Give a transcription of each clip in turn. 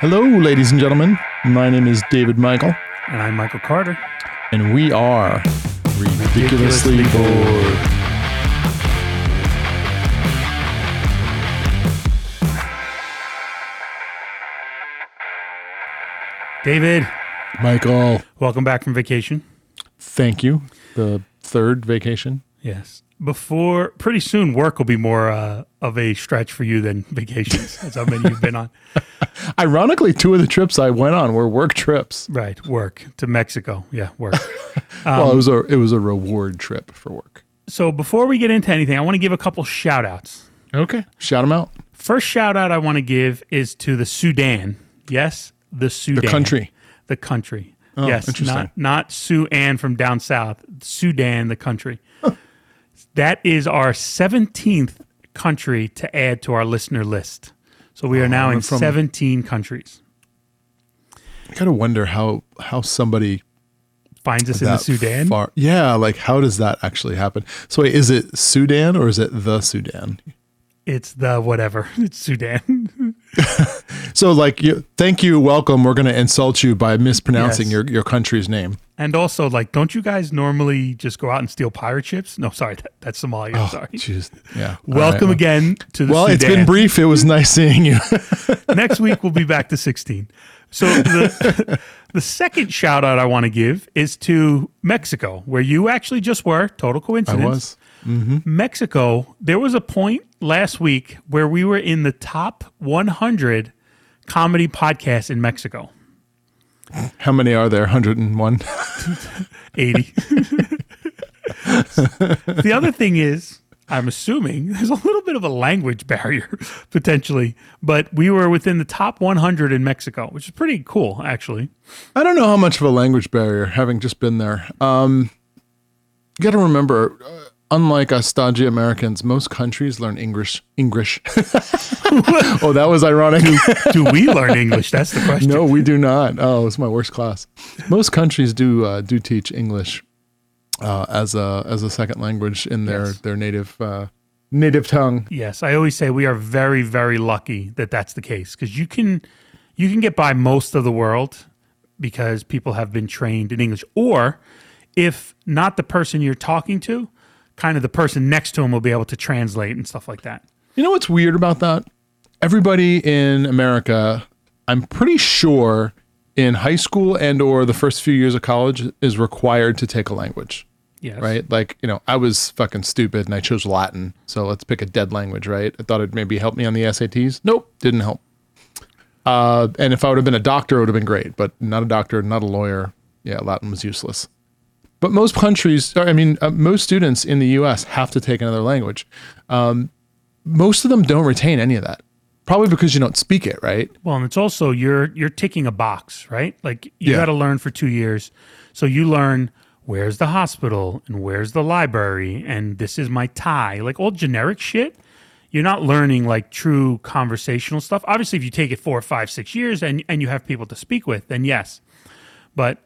Hello, ladies and gentlemen. My name is David Michael, And I'm Michael Carter. and we are ridiculously Ridiculously bored. David, Michael, welcome back from vacation. thank you. The third vacation. Yes. Before, pretty soon, work will be more uh, of a stretch for you than vacations. That's how many you've been on. Ironically, two of the trips I went on were work trips. Right. Work to Mexico. Yeah, work. well, it was a it was a reward trip for work. so before we get into anything, I want to give a couple shout outs. Okay, shout them out. First shout out I want to give is to the Sudan. Yes, the Sudan. The country. The country. Oh, yes, not not Sue Ann from down south. Sudan, the country. That is our seventeenth country to add to our listener list. So we are now in from- seventeen countries. I kind of wonder how how somebody Finds us in the Sudan. far. Yeah, like how does that actually happen? So wait, is it Sudan or is it the Sudan? It's the whatever. It's Sudan. So like, you, thank you, welcome. We're gonna insult you by mispronouncing Yes. your your country's name. and also, like, don't you guys normally just go out and steal pirate ships? No, sorry, that, that's Somalia. I'm sorry. Jeez, yeah. Welcome right. again to the Well, it's been brief. It was nice seeing you. Next week we'll be back to 16. So the the second shout out I want to give is to Mexico, where you actually just were. Total coincidence. I was. Mm-hmm. Mexico. There was a point last week where we were in the top 100 comedy podcasts in Mexico. How many are there? 101. 80. the other thing is, I'm assuming there's a little bit of a language barrier potentially, but we were within the top 100 in Mexico, which is pretty cool, actually. I don't know how much of a language barrier, having just been there. Um, you got to remember, uh, unlike us stodgy Americans, most countries learn English. English. oh, that was ironic. Do we learn English? That's the question. no, we do not. Oh, it's my worst class. Most countries do uh, do teach English uh, as a as a second language in their Yes. their native uh, native tongue. Yes, I always say we are very, very lucky that that's the case because you can you can get by most of the world because people have been trained in English, or if not the person you're talking to, kind of the person next to him will be able to translate and stuff like that. You know what's weird about that? Everybody in America, I'm pretty sure in high school and or the first few years of college is required to take a language, Yes, right? Like, you know, I was fucking stupid and I chose Latin. So let's pick a dead language, right? I thought it'd maybe help me on the SATs. Nope, didn't help. Uh, and if I would have been a doctor, it would have been great, but not a doctor, not a lawyer. Yeah, Latin was useless. But most countries, I mean, uh, most students in the US have to take another language most of them don't retain any of that. Probably because you don't speak it, right? Well, and it's also you're you're ticking a box, right? Like you Yeah. got to learn for two years, so you learn where's the hospital and where's the library and this is my tie, like all generic shit. You're not learning like true conversational stuff. Obviously, if you take it four, five, six years and and you have people to speak with, then yes. But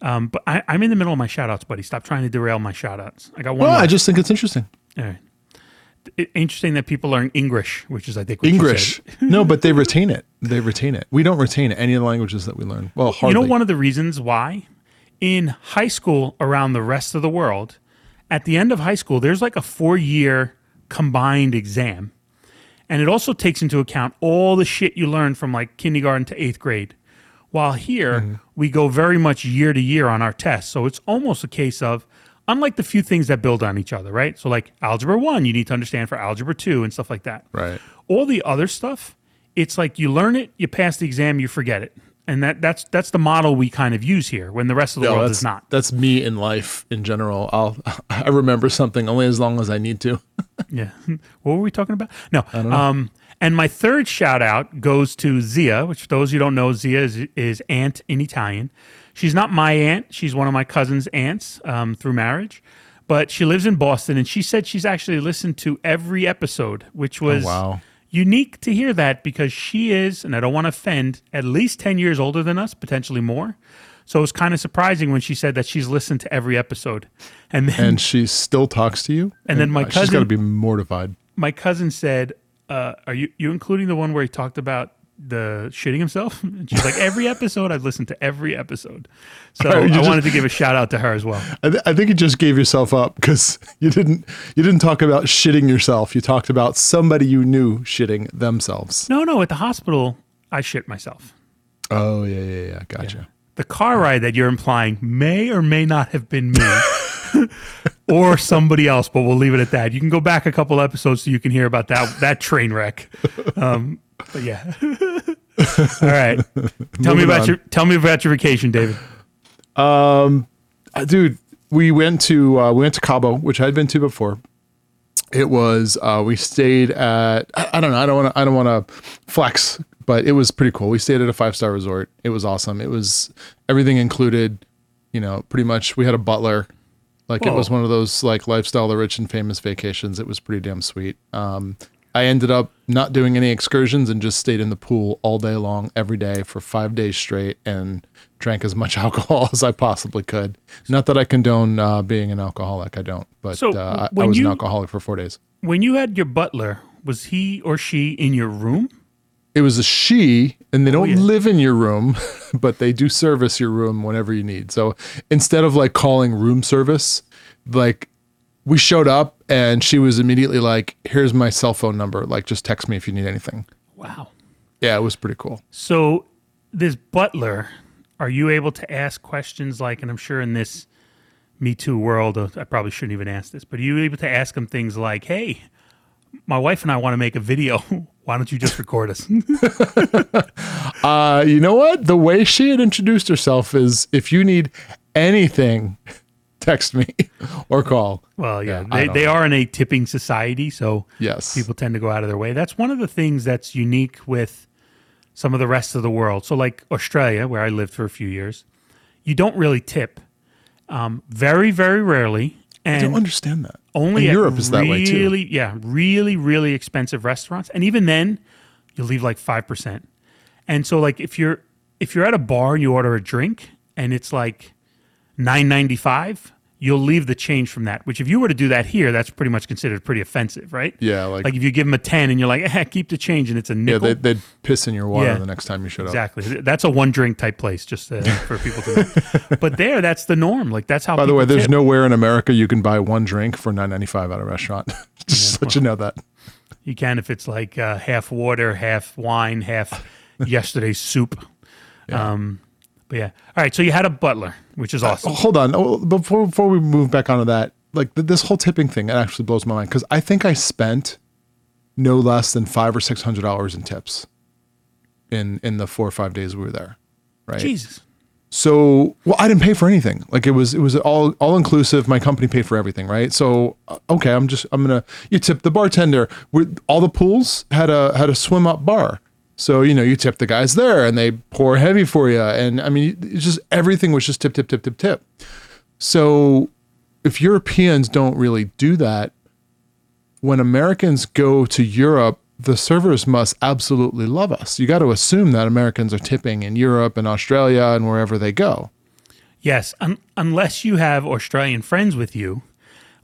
um, but I, I'm in the middle of my shout outs, buddy. Stop trying to derail my shout outs. I got one. Well, I just think it's interesting. All right. Interesting that people learn English, which is I think English. no, but they retain it. They retain it. We don't retain any of the languages that we learn. Well, hardly. You know, one of the reasons why in high school around the rest of the world, at the end of high school, there's like a four year combined exam. And it also takes into account all the shit you learn from like kindergarten to eighth grade. While here, Mm-hmm. we go very much year to year on our tests. So it's almost a case of, unlike the few things that build on each other, right? So, like algebra one, you need to understand for algebra two and stuff like that. Right. All the other stuff, it's like you learn it, you pass the exam, you forget it. And that, that's that's the model we kind of use here when the rest of the No, world is not. That's me in life in general. I'll I remember something only as long as I need to. Yeah. what were we talking about? No. Um, and my third shout out goes to Zia, which for those who don't know, Zia is, is aunt in Italian. She's not my aunt. She's one of my cousin's aunts um, through marriage, but she lives in Boston. And she said she's actually listened to every episode, which was wow. unique to hear that because she is, and I don't want to offend, at least 10 years older than us, potentially more. So it was kind of surprising when she said that she's listened to every episode. And then And she still talks to you. And then my she's got to be mortified. my cousin said, uh, "Are you you including the one where he talked about the shitting himself. And she's like, every episode I've listened to every episode. So Right, I just- wanted to give a shout out to her as well. I, th- I think you just gave yourself up because you didn't you didn't talk about shitting yourself. You talked about somebody you knew shitting themselves. No, no, at the hospital I shit myself. Oh yeah yeah yeah. Gotcha. The car ride that you're implying may or may not have been me. or somebody else, but we'll leave it at that. You can go back a couple episodes so you can hear about that that train wreck. Um, but yeah. All right. Tell me about on. your tell me about your vacation, David. Uh, dude, we went to uh, we went to Cabo, which I'd been to before. It was uh, we stayed at I, I don't know I don't want to I don't want to flex, but it was pretty cool. We stayed at a five star resort. It was awesome. It was everything included. You know, pretty much we had a butler. Like it was one of those like lifestyle, the rich and famous vacations. It was pretty damn sweet. Um, I ended up not doing any excursions and just stayed in the pool all day long, every day for five days straight, and drank as much alcohol as I possibly could. Not that I condone uh, being an alcoholic, I don't. But So, uh, I, I was you- an alcoholic for four days. When you had your butler, was he or she in your room? It was a she, and they don't Oh, yeah. live in your room, but they do service your room whenever you need. So instead of like calling room service, like we showed up and she was immediately like, "Here's my cell phone number. Like, just text me if you need anything." Wow. Yeah, it was pretty cool. So this butler, are you able to ask questions like, and I'm sure in this Me Too world, uh, I probably shouldn't even ask this, but are you able to ask him things like, "Hey, my wife and I want to make a video. Why don't you just record us?" Uh, you know what? The way she had introduced herself is, if you need anything, text me or call. well, yeah, Yeah, they, they know. are in a tipping society, so Yes. people tend to go out of their way. That's one of the things that's unique with some of the rest of the world. So, like Australia, where I lived for a few years, you don't really tip. Um, very, very rarely. I And don't understand that. only Europe is that way too. really, yeah, really, really expensive restaurants, and even then, you leave like five percent. And so, like, if you're if you're at a bar and you order a drink and it's like nine ninety five, you'll leave the change from that. Which, if you were to do that here, that's pretty much considered pretty offensive, right? Yeah, like, Like if you give them a ten and you're like, eh, keep the change, and it's a yeah, nickel. they, they'd piss in your water Yeah. the next time you showed up. Exactly. That's a one drink type place, just uh, for people to know. but there, that's the norm. Like that's how. By the way, there's tip. nowhere in America you can buy one drink for nine ninety five at a restaurant. Just let you know that. You can if it's like uh, half water, half wine, half yesterday's soup. Um, but yeah. All right. So you had a butler, which is awesome. Hold on, oh, before before we move back onto that, like th- this whole tipping thing, it actually blows my mind because I think I spent no less than five or six hundred dollars in tips in in the four or five days we were there. Right. Jesus. So, well, I didn't pay for anything. Like it was, it was all all inclusive. My company paid for everything, right? So, uh, okay, I'm just, I'm gonna. You tip the bartender. With all the pools had a had a swim up bar, so you know you tip the guys there, and they pour heavy for you. And I mean, it's just everything was just tip, tip, tip, tip, tip. So, if Europeans don't really do that, when Americans go to Europe, the servers must absolutely love us. You got to assume that Americans are tipping in Europe and Australia and wherever they go. Yes. Un- unless you have Australian friends with you.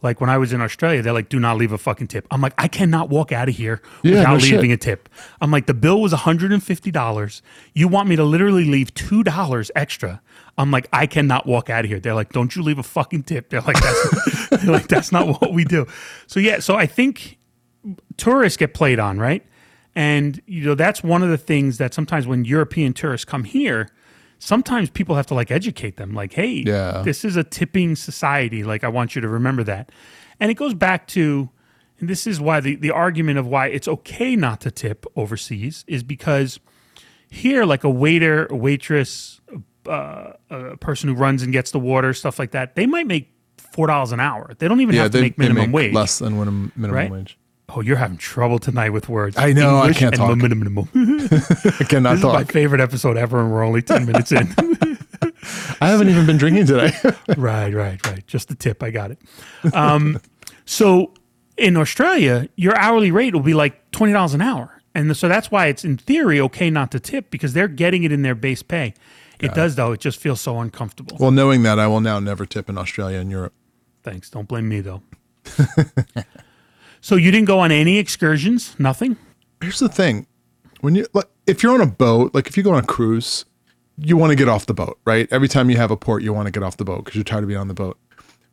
Like when I was in Australia, they're like, do not leave a fucking tip. I'm like, I cannot walk out of here Yeah, without no shit. leaving a tip. I'm like, the bill was $150. You want me to literally leave $2 extra. I'm like, I cannot walk out of here. They're like, don't you leave a fucking tip. They're like, that's, they're like, that's not what we do. So yeah, so I think tourists get played on, right? And you know that's one of the things that sometimes when European tourists come here, sometimes people have to like educate them, like, "Hey, Yeah. this is a tipping society. Like, I want you to remember that." And it goes back to, and this is why the the argument of why it's okay not to tip overseas is because here, like a waiter, a waitress, uh, a person who runs and gets the water, stuff like that, they might make four dollars an hour. They don't even Yeah, have to they make they minimum make wage. less than minimum minimum Right? wage. Oh, you're having trouble tonight with words. I know, I can't talk. minimum. I cannot This is my favorite episode ever, and we're only 10 minutes in. I haven't even been drinking today. right, right, right. Just the tip. I got it. Um, so in Australia, your hourly rate will be like $20 an hour. And so that's why it's in theory okay not to tip because they're getting it in their base pay. It does, though. It just feels so uncomfortable. well, knowing that, I will now never tip in Australia and Europe. Thanks. Don't blame me, though. So you didn't go on any excursions? Nothing? Here's the thing: when you like, if you're on a boat, like if you go on a cruise, you want to get off the boat, right? Every time you have a port, you want to get off the boat because you're tired of being on the boat.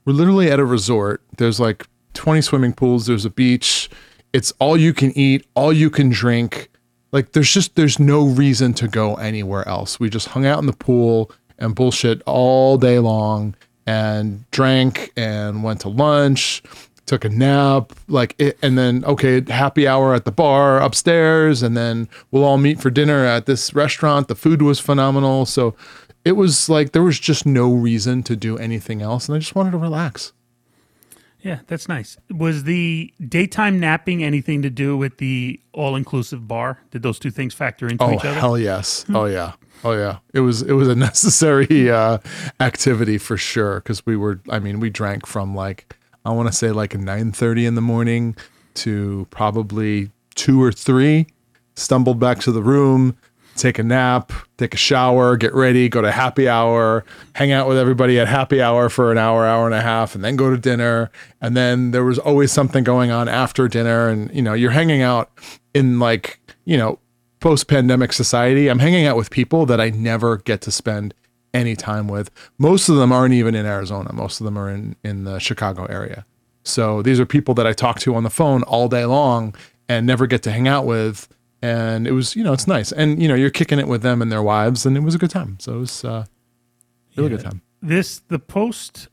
We're literally at a resort. There's like 20 swimming pools. There's a beach. It's all you can eat, all you can drink. Like there's just there's no reason to go anywhere else. We just hung out in the pool and bullshit all day long and drank and went to lunch took a nap like it, and then okay happy hour at the bar upstairs and then we'll all meet for dinner at this restaurant. The food was phenomenal. So it was like there was just no reason to do anything else and i just wanted to relax. Yeah, that's nice. Was the daytime napping anything to do with the all inclusive bar? Did those two things factor into oh each other? Oh hell yes. Oh yeah. Oh yeah. It was it was a necessary uh activity for sure because we were i mean we drank from like i want to say like 9:30 in the morning to probably 2 or 3 stumbled back to the room take a nap take a shower get ready go to happy hour hang out with everybody at happy hour for an hour hour and a half and then go to dinner. And then there was always something going on after dinner and you know you're hanging out in like you know post pandemic society, I'm hanging out with people that I never get to spend any time with. Most of them aren't even in Arizona. Most of them are in in the Chicago area. So these are people that I talk to on the phone all day long and never get to hang out with. And it was, you know, it's nice. And you know, you're kicking it with them and their wives, and it was a good time. So it was uh, really good time. This the post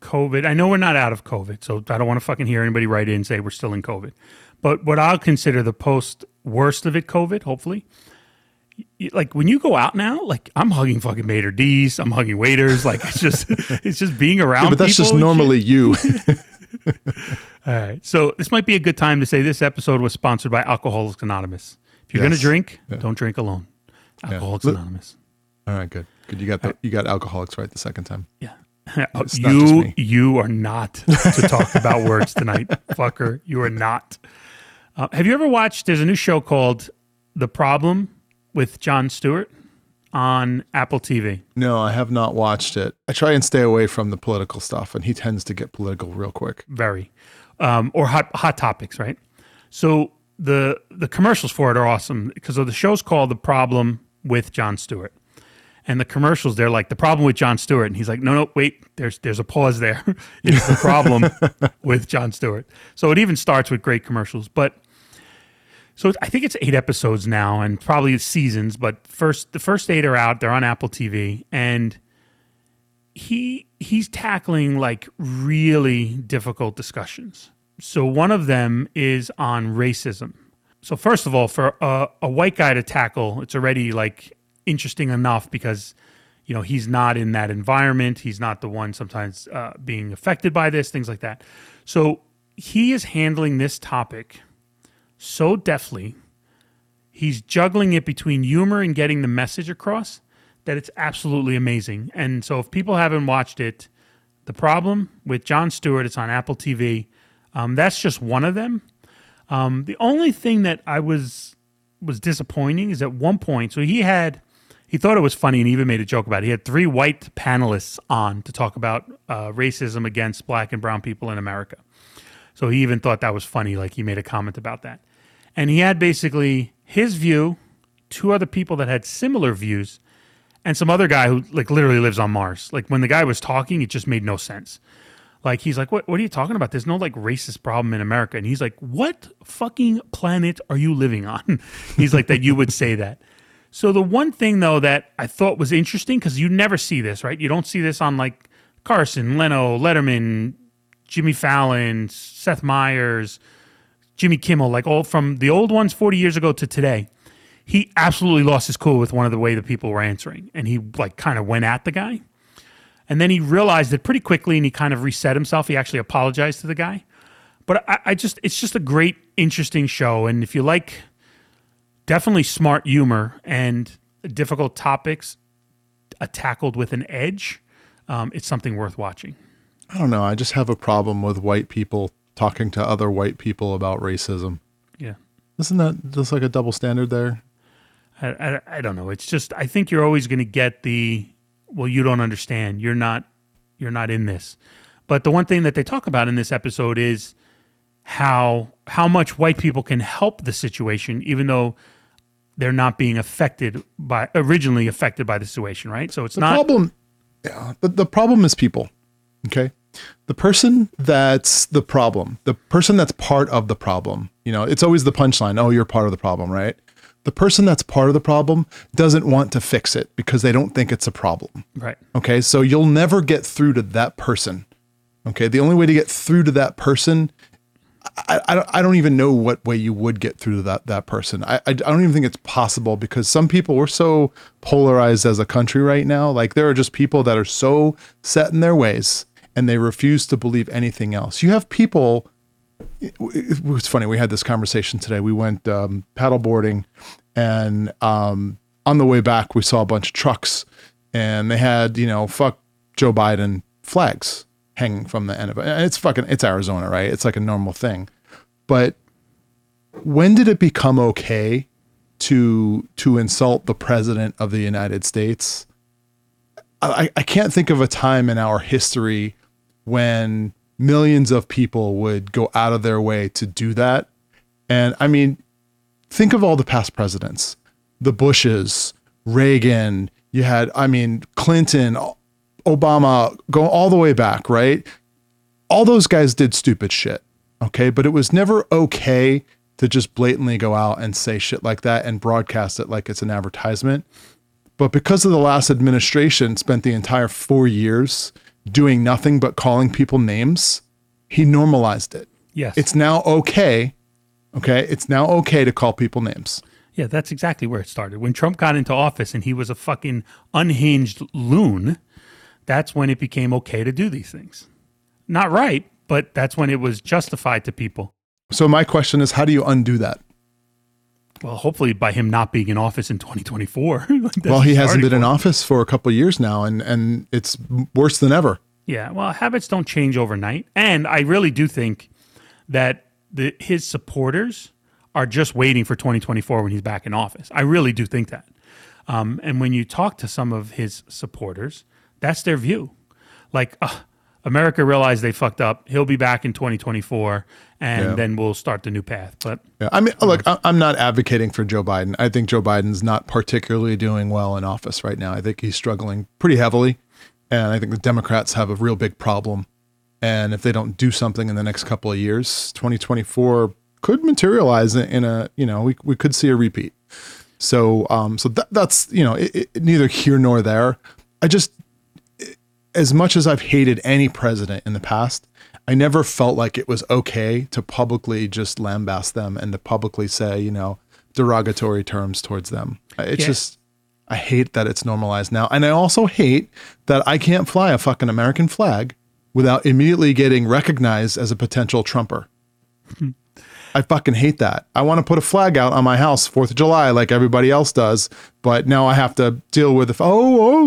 COVID. I know we're not out of COVID, so I don't want to fucking hear anybody write in and say we're still in COVID. But what I'll consider the post worst of it COVID, hopefully. Like when you go out now, like I'm hugging fucking maître d's, I'm hugging waiters, like it's just it's just being around. Yeah, but that's just normally you. All right. So this might be a good time to say this episode was sponsored by Alcoholics Anonymous. If you're Yes. gonna drink, don't drink alone. Alcoholics Look- Anonymous. All right, good. Good. You got the, you got alcoholics right the second time. Yeah. It's you you are not to talk about words tonight, fucker. You are not. Uh, have you ever watched? There's a new show called The Problem with Jon Stewart on Apple TV. No, I have not watched it. I try and stay away from the political stuff, and he tends to get political real quick. very. Um, or hot hot topics right? So the the commercials for it are awesome because the show's called the problem with jon stewart. And the commercials they're like the problem with jon stewart. And he's like no no wait there's there's a pause there. It's the problem with jon stewart. So it even starts with great commercials. But so I think it's eight episodes now, and probably seasons. But first, the first eight are out. They're on Apple TV, and he he's tackling like really difficult discussions. So one of them is on racism. So first of all, for a, a white guy to tackle, it's already like interesting enough because you know he's not in that environment. He's not the one sometimes uh, being affected by this, things like that. So he is handling this topic so deftly. He's juggling it between humor and getting the message across that it's absolutely amazing. And so, if people haven't watched it, The Problem with Jon Stewart, it's on Apple TV. Um, that's just one of them. Um, the only thing that I was was disappointing is at one point, so he had he thought it was funny and even made a joke about it. He had three white panelists on to talk about uh, racism against black and brown people in America. So he even thought that was funny. Like he made a comment about that. And he had basically his view, two other people that had similar views, and some other guy who like literally lives on Mars. Like when the guy was talking, it just made no sense. Like he's like, what, what are you talking about? There's no like racist problem in America. And he's like, what fucking planet are you living on? he's like, that you would say that. So the one thing though that I thought was interesting, because you never see this, right? You don't see this on like Carson, Leno, Letterman, Jimmy Fallon, Seth Meyers, Jimmy Kimmel, like all from the old ones 40 years ago to today. He absolutely lost his cool with one of the way the people were answering. And he like kind of went at the guy. And then he realized it pretty quickly and he kind of reset himself. He actually apologized to the guy. But I, I just, it's just a great, interesting show. And if you like definitely smart humor and difficult topics uh, tackled with an edge, um, it's something worth watching. I don't know. I just have a problem with white people talking to other white people about racism. Yeah. Isn't that just like a double standard there? I, I, I don't know. It's just I think you're always going to get the well, you don't understand. You're not you're not in this. But the one thing that they talk about in this episode is how how much white people can help the situation, even though they're not being affected by originally affected by the situation, right? So it's The not problem, yeah, the, the problem is people. Okay. The person that's the problem, the person that's part of the problem, you know, it's always the punchline. Oh, you're part of the problem, right? The person that's part of the problem doesn't want to fix it because they don't think it's a problem. right. Okay. So you'll never get through to that person. Okay. The only way to get through to that person, I, I, don't, I don't even know what way you would get through to that, that person. I, I, I don't even think it's possible because some people, we're so polarized as a country right now. Like there are just people that are so set in their ways and they refuse to believe anything else. You have people, it, was funny. We had this conversation today. We went um, paddleboarding and um, on the way back, we saw a bunch of trucks and they had, you know, fuck Joe Biden flags hanging from the end of it. And it's fucking, it's Arizona, right? It's like a normal thing. But when did it become okay to to insult the president of the United States? I, I can't think of a time in our history when millions of people would go out of their way to do that. And I mean, think of all the past presidents, the Bushes, Reagan, you had, I mean, Clinton, Obama, go all the way back, right? All those guys did stupid shit. Okay. But it was never okay to just blatantly go out and say shit like that and broadcast it like it's an advertisement. But because of the last administration spent the entire four years doing nothing but calling people names, he normalized it. Yes. It's now okay. Okay. It's now okay to call people names. Yeah, that's exactly where it started. When Trump got into office and he was a fucking unhinged loon, that's when it became okay to do these things. Not right, but that's when it was justified to people. So my question is, how do you undo that? Well, hopefully by him not being in office in 2024. That's Well, he hasn't been in office for a couple of years now, and and it's worse than ever. Yeah, well, habits don't change overnight, and I really do think that the his supporters are just waiting for 2024 when he's back in office. I really do think that. Um, and when you talk to some of his supporters, that's their view. Like, uh, America realized they fucked up. He'll be back in 2024, and Yeah. then we'll start the new path. But Yeah, I mean, look, I'm not advocating for Joe Biden. I think Joe Biden's not particularly doing well in office right now. I think he's struggling pretty heavily, and I think the Democrats have a real big problem. And if they don't do something in the next couple of years, 2024 could materialize in a, you know, we we could see a repeat. So, um, so that that's you know, it, it, neither here nor there. I just as much as I've hated any president in the past, I never felt like it was okay to publicly just lambast them and to publicly say, you know, derogatory terms towards them. It's Yeah. just, I hate that it's normalized now. And I also hate that I can't fly a fucking American flag without immediately getting recognized as a potential Trumper. Hmm. I fucking hate that. I want to put a flag out on my house, Fourth of July, like everybody else does, but now I have to deal with. If, oh,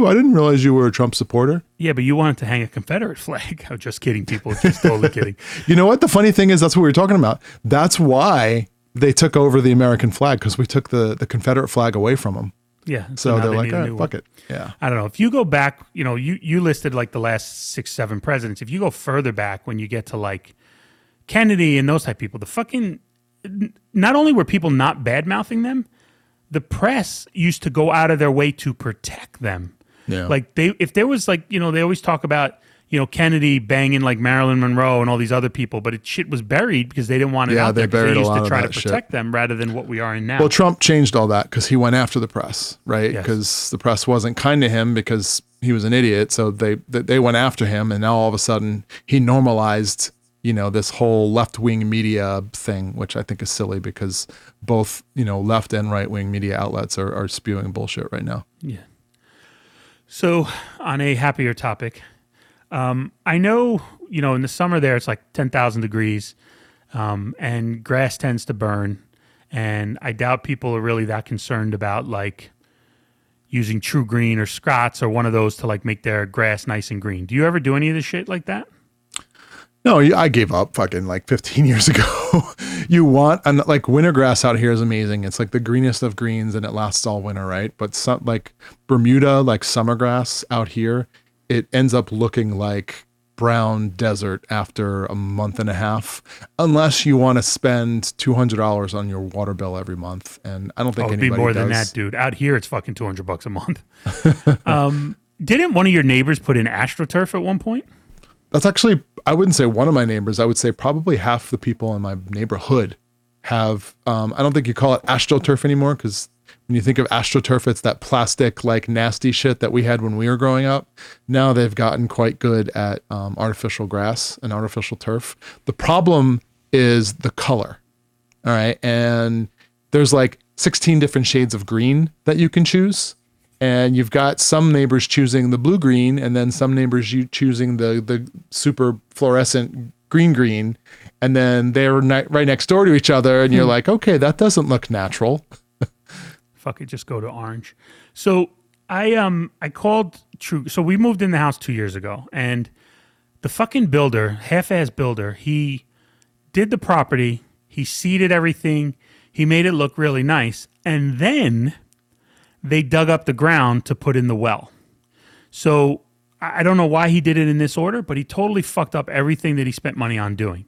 oh, I didn't realize you were a Trump supporter. yeah, but you wanted to hang a Confederate flag. I'm just kidding, people. Just totally kidding. You know what? The funny thing is, that's what we were talking about. That's why they took over the American flag because we took the the Confederate flag away from them. Yeah. So, now they're they like, need a all new right, one. fuck it. Yeah. I don't know. If you go back, you know, you you listed like the last six, seven presidents. If you go further back, when you get to like Kennedy and those type people, the fucking not only were people not bad mouthing them, the press used to go out of their way to protect them. Yeah. Like they, if there was like, you know, they always talk about, you know, Kennedy banging like Marilyn Monroe and all these other people, but it shit was buried because they didn't want it Yeah, out they there. 'cause buried a they used to try to that shit. protect them rather than what we are in now. Well, Trump changed all that because he went after the press, right? Yes. Because the press wasn't kind to him because he was an idiot. So they they they went after him, and now all of a sudden he normalized, you know, this whole left wing media thing, which I think is silly because both you know left and right wing media outlets are are spewing bullshit right now. Yeah. So, on a happier topic, um, I know you know in the summer there it's like ten thousand degrees, um, and grass tends to burn, and I doubt people are really that concerned about like using TruGreen or Scott's or one of those to like make their grass nice and green. Do you ever do any of this shit like that? No, I gave up fucking like 15 years ago. you want and like winter grass out here is amazing. It's like the greenest of greens and it lasts all winter, right? But some like Bermuda, like summer grass out here, it ends up looking like brown desert after a month and a half, unless you want to spend two hundred dollars on your water bill every month. And I don't think Oh, it'd be more does. than that, dude. Out here, it's fucking two hundred bucks a month. um, didn't one of your neighbors put in AstroTurf at one point? That's actually, I wouldn't say one of my neighbors. I would say probably half the people in my neighborhood have. Um, I don't think you call it astroturf anymore because when you think of astroturf, it's that plastic, like nasty shit that we had when we were growing up. Now they've gotten quite good at um, artificial grass and artificial turf. The problem is the color. All right. And there's like 16 different shades of green that you can choose. And you've got some neighbors choosing the blue green, and then some neighbors you choosing the the super fluorescent green green, and then they're ni- right next door to each other, and you're like, okay, that doesn't look natural. Fuck it, just go to orange. So I um I called True. So we moved in the house two years ago, and the fucking builder, half-ass builder, he did the property, he seeded everything, he made it look really nice, and then they dug up the ground to put in the well. So I don't know why he did it in this order, but he totally fucked up everything that he spent money on doing.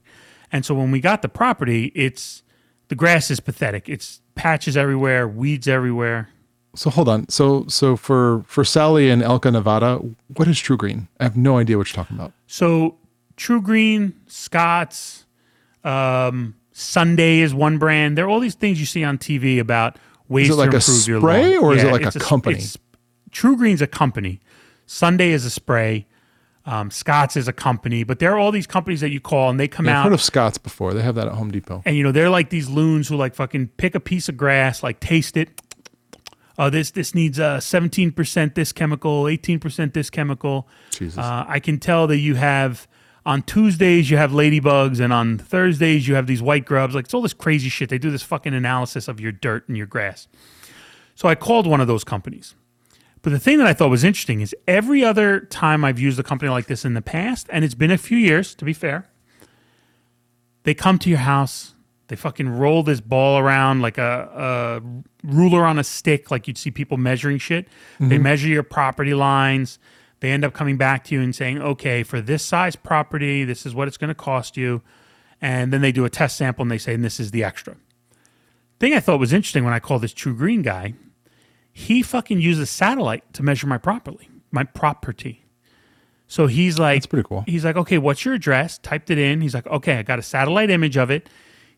And so when we got the property, it's the grass is pathetic. It's patches everywhere, weeds everywhere. So hold on. So so for for Sally and Elka Nevada, what is TruGreen? I have no idea what you're talking about. So TruGreen, Scott's, um, Sunday is one brand. There are all these things you see on TV about ways it like to a improve your spray lawn. or is it like a it's company? TruGreen's a company. Sunday is a spray. Um, Scott's is a company, but there are all these companies that you call and they come Yeah, I've out heard of Scott's before. They have that at Home Depot. and you know they're like these loons who like fucking pick a piece of grass, like taste it. Oh, this this needs uh seventeen percent this chemical, eighteen percent this chemical. Jesus. Uh, I can tell that you have on Tuesdays you have ladybugs, and on Thursdays you have these white grubs. Like it's all this crazy shit. They do this fucking analysis of your dirt and your grass. So I called one of those companies. But the thing that I thought was interesting is every other time I've used a company like this in the past, and it's been a few years to be fair, they come to your house, they fucking roll this ball around like a, a ruler on a stick, like you'd see people measuring shit. They mm-hmm. measure your property lines. They end up coming back to you and saying, okay, for this size property, this is what it's going to cost you. And then they do a test sample and they say, and this is the extra. Thing I thought was interesting when I called this TruGreen guy, he fucking uses a satellite to measure my property, my property. So he's like, That's pretty cool. He's like, okay, what's your address? Typed it in. He's like, okay, I got a satellite image of it.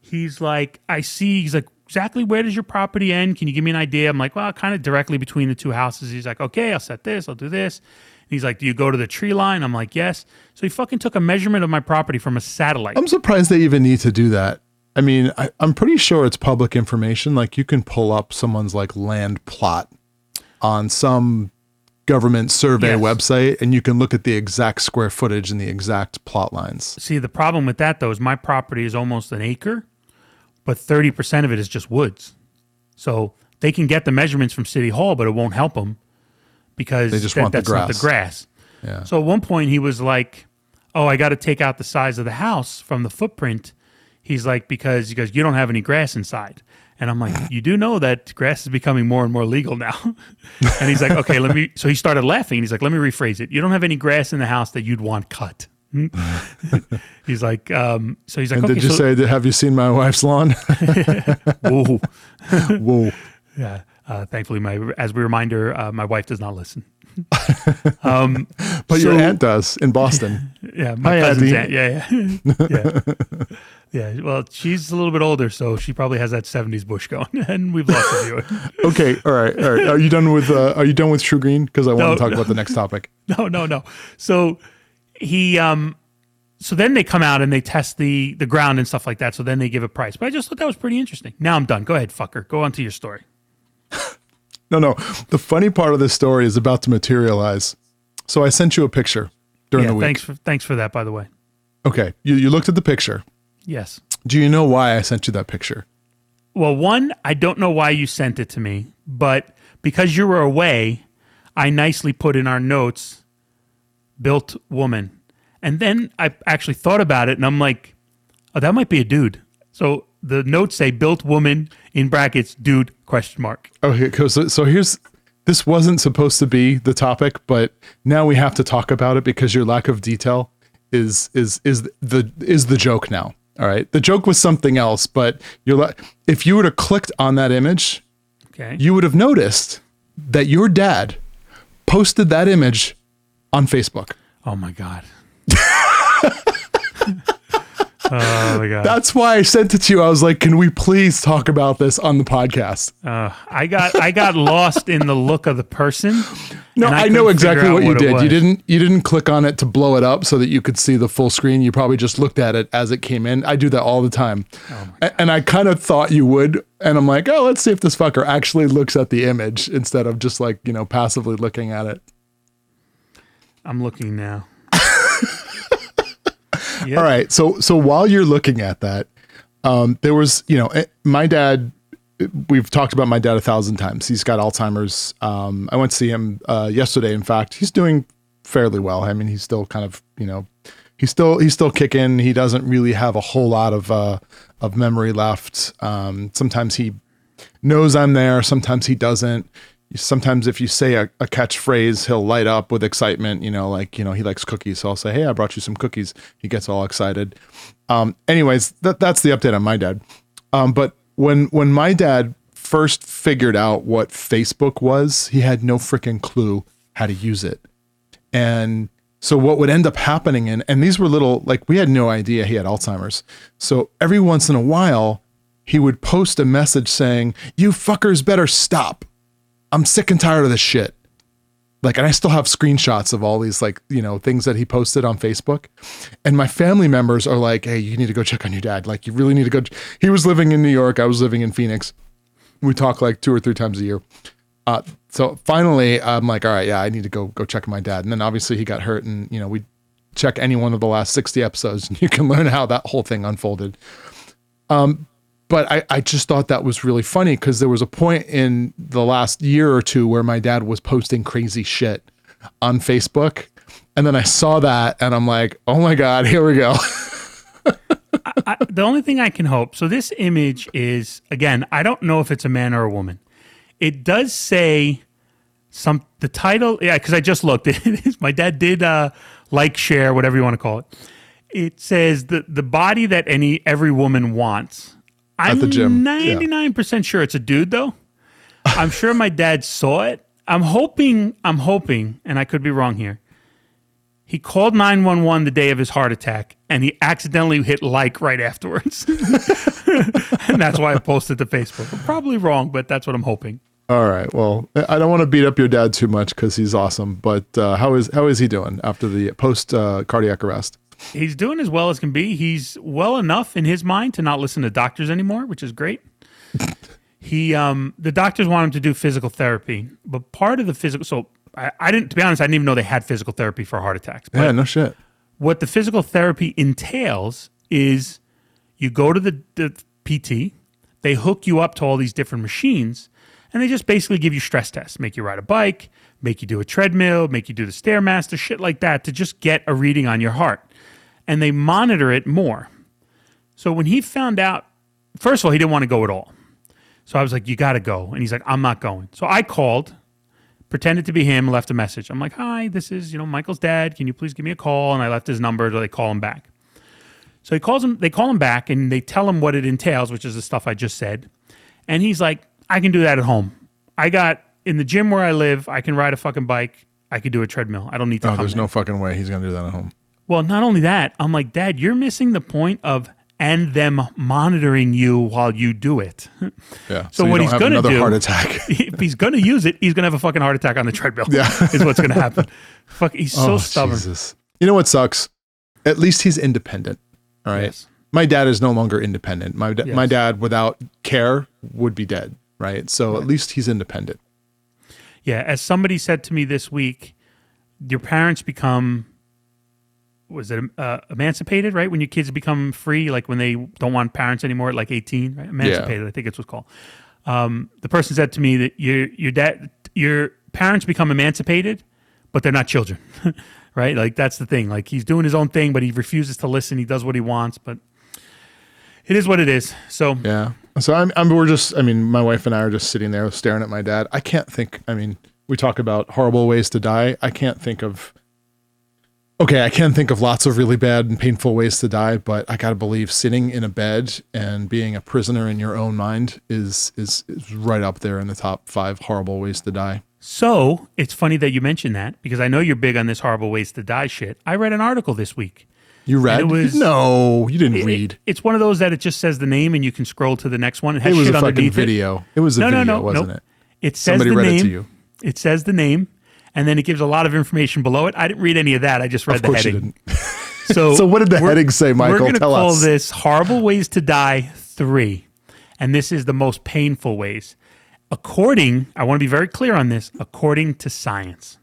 He's like, I see. He's like, exactly where does your property end? Can you give me an idea? I'm like, well, kind of directly between the two houses. He's like, okay, I'll set this, I'll do this. He's like, do you go to the tree line? I'm like, yes. So he fucking took a measurement of my property from a satellite. I'm surprised they even need to do that. I mean, I, I'm pretty sure it's public information. Like you can pull up someone's like land plot on some government survey Yes. website and you can look at the exact square footage and the exact plot lines. See, the problem with that though is my property is almost an acre, but 30% of it is just woods. So they can get the measurements from City Hall, but it won't help them because They just that- want the that's not the grass. grass. Yeah. So at one point he was like, "Oh, I got to take out the size of the house from the footprint." He's like, "Because he goes, you don't have any grass inside." And I'm like, "You do know that grass is becoming more and more legal now." and he's like, "Okay, let me." So he started laughing. He's like, "Let me rephrase it. You don't have any grass in the house that you'd want cut." he's like, um, "So he's like, And okay, did you so, say, have you seen my wife's lawn? Whoa. Whoa. Yeah. Uh, thankfully, my as a reminder, uh, my wife does not listen. um, But your aunt does in Boston. Yeah, my Hi, cousin's Abby. aunt. Yeah, yeah, yeah. yeah. Well, she's a little bit older, so she probably has that '70s bush going, and we've lost a viewer. Okay. All right. All right. Are you done with uh, Are you done with TruGreen? Because I want No, to talk no. about the next topic. no, no, no. So he, um, so then they come out and they test the the ground and stuff like that. So then they give a price. But I just thought that was pretty interesting. Now I'm done. Go ahead, fucker. Go on to your story. No, no. The funny part of this story is about to materialize. So I sent you a picture during Yeah, the week. thanks for thanks for that. By the way, Okay. You you looked at the picture. yes. Do you know why I sent you that picture? Well, one, I don't know why you sent it to me, but because you were away, I nicely put in our notes, built woman. And then I actually thought about it and I'm like, oh, that might be a dude. So the notes say built woman in brackets, dude, question mark. Oh, okay, cool. So, so here's this wasn't supposed to be the topic, but now we have to talk about it because your lack of detail is is is the is the joke now. All right, the joke was something else, but you're like, if you would have clicked on that image, Okay. you would have noticed that your dad posted that image on Facebook. oh my god. oh my god. That's why I sent it to you. I was like, "Can we please talk about this on the podcast?" Uh, I got I got lost in the look of the person. No, and I, know exactly out what you did. You didn't you didn't click on it to blow it up so that you could see the full screen. You probably just looked at it as it came in. I do that all the time. A- and I kind of thought you would. And I'm like, oh, let's see if this fucker actually looks at the image instead of just like, you know, passively looking at it. I'm looking now. All right. So so while you're looking at that, um, there was, you know, eh, my dad. We've talked about my dad a thousand times. He's got Alzheimer's. Um, I went to see him uh, yesterday. In fact, he's doing fairly well. I mean, he's still kind of, you know, he's still he's still kicking. He doesn't really have a whole lot of uh, of memory left. Um, sometimes he knows I'm there. Sometimes he doesn't. Sometimes if you say a, a catchphrase, he'll light up with excitement. You know, like you know he likes cookies, so I'll say, "Hey, I brought you some cookies." He gets all excited. Um, anyways, that that's the update on my dad. Um, but when when my dad first figured out what Facebook was, he had no freaking clue how to use it. And so what would end up happening and and these were little like we had no idea he had Alzheimer's. So every once in a while he would post a message saying, "You fuckers better stop. I'm sick and tired of this shit." Like and I still have screenshots of all these like, you know, things that he posted on Facebook. And my family members are like, "Hey, you need to go check on your dad. Like you really need to go." He was living in New York, I was living in Phoenix. We talk like two or three times a year. Uh, so finally, I'm like, all right, yeah, I need to go go check on my dad. And then obviously he got hurt, and you know we check any one of the last 60 episodes, and you can learn how that whole thing unfolded. Um, but I, I just thought that was really funny because there was a point in the last year or two where my dad was posting crazy shit on Facebook. And then I saw that and I'm like, oh my God, here we go. I, the only thing I can hope. So this image is again. I don't know if it's a man or a woman. It does say some the title. Yeah, because I just looked. My dad did uh, like, share, whatever you want to call it. It says the the body that any every woman wants. I'm the gym. Ninety nine percent sure it's a dude though. I'm sure my dad saw it. I'm hoping. I'm hoping, and I could be wrong here. He called 911 the day of his heart attack and he accidentally hit like right afterwards. and that's why I posted to Facebook. I'm probably wrong, but that's what I'm hoping. All right. Well, I don't want to beat up your dad too much because he's awesome. But uh, how is how is he doing after the post uh, cardiac arrest? He's doing as well as can be. He's well enough in his mind to not listen to doctors anymore, which is great. he um the doctors want him to do physical therapy, but part of the physical so I, I didn't to be honest, I didn't even know they had physical therapy for heart attacks. But Yeah, no shit. what the physical therapy entails is you go to the, the PT, they hook you up to all these different machines, and they just basically give you stress tests, make you ride a bike, make you do a treadmill, make you do the stairmaster, shit like that to just get a reading on your heart. And they monitor it more. So when he found out, first of all, he didn't want to go at all. So I was like, you got to go. And he's like, I'm not going. So I called, pretended to be him, left a message. I'm like, hi, this is, you know, Michael's dad. Can you please give me a call? And I left his number so they call him back. So he calls him, they call him back and they tell him what it entails, which is the stuff I just said. And he's like, I can do that at home. I got in the gym where I live, I can ride a fucking bike. I could do a treadmill. I don't need to Oh, come there's there. no fucking way he's gonna do that at home. Well, not only that, I'm like, Dad, you're missing the point of and them monitoring you while you do it. Yeah. So you what he's gonna another do- heart attack. if he's gonna use it, he's gonna have a fucking heart attack on the treadmill. Yeah. is what's gonna happen. Fuck, he's so Oh, stubborn. Jesus. You know what sucks? At least he's independent. All right. Yes. My dad is no longer independent. My da- my dad without care would be dead. Right. So at least he's independent. Yeah, as somebody said to me this week, your parents become was it uh, emancipated, right? When your kids become free, like when they don't want parents anymore at like 18, right? Emancipated, I think it's what's called. Um, the person said to me that your your dad your parents become emancipated, but they're not children. right? Like that's the thing. Like he's doing his own thing, but he refuses to listen. He does what he wants, but it is what it is. So Yeah. So I'm, I'm we're just I mean my wife and I are just sitting there staring at my dad. I can't think I mean we talk about horrible ways to die. I can't think of Okay, I can think of lots of really bad and painful ways to die, but I gotta believe sitting in a bed and being a prisoner in your own mind is is, is right up there in the top five horrible ways to die. So it's funny that you mentioned that because I know you're big on this horrible ways to die shit. I read an article this week. You read? it was- no, you didn't It- read. it's one of those that it just says the name and you can scroll to the next one. It It, has was a shit fucking underneath it. video. It, was a No, no, video, no, wasn't nope. it? It says Somebody the read name. it to you. It says the name, and then it gives a lot of information below it. I didn't read any of that. I just read Of the heading. So, So what did the heading say, Michael? We're going to Tell call us. this "Horrible Ways to Die" three, and this is the most painful ways, according. I want to be very clear on this. According to science.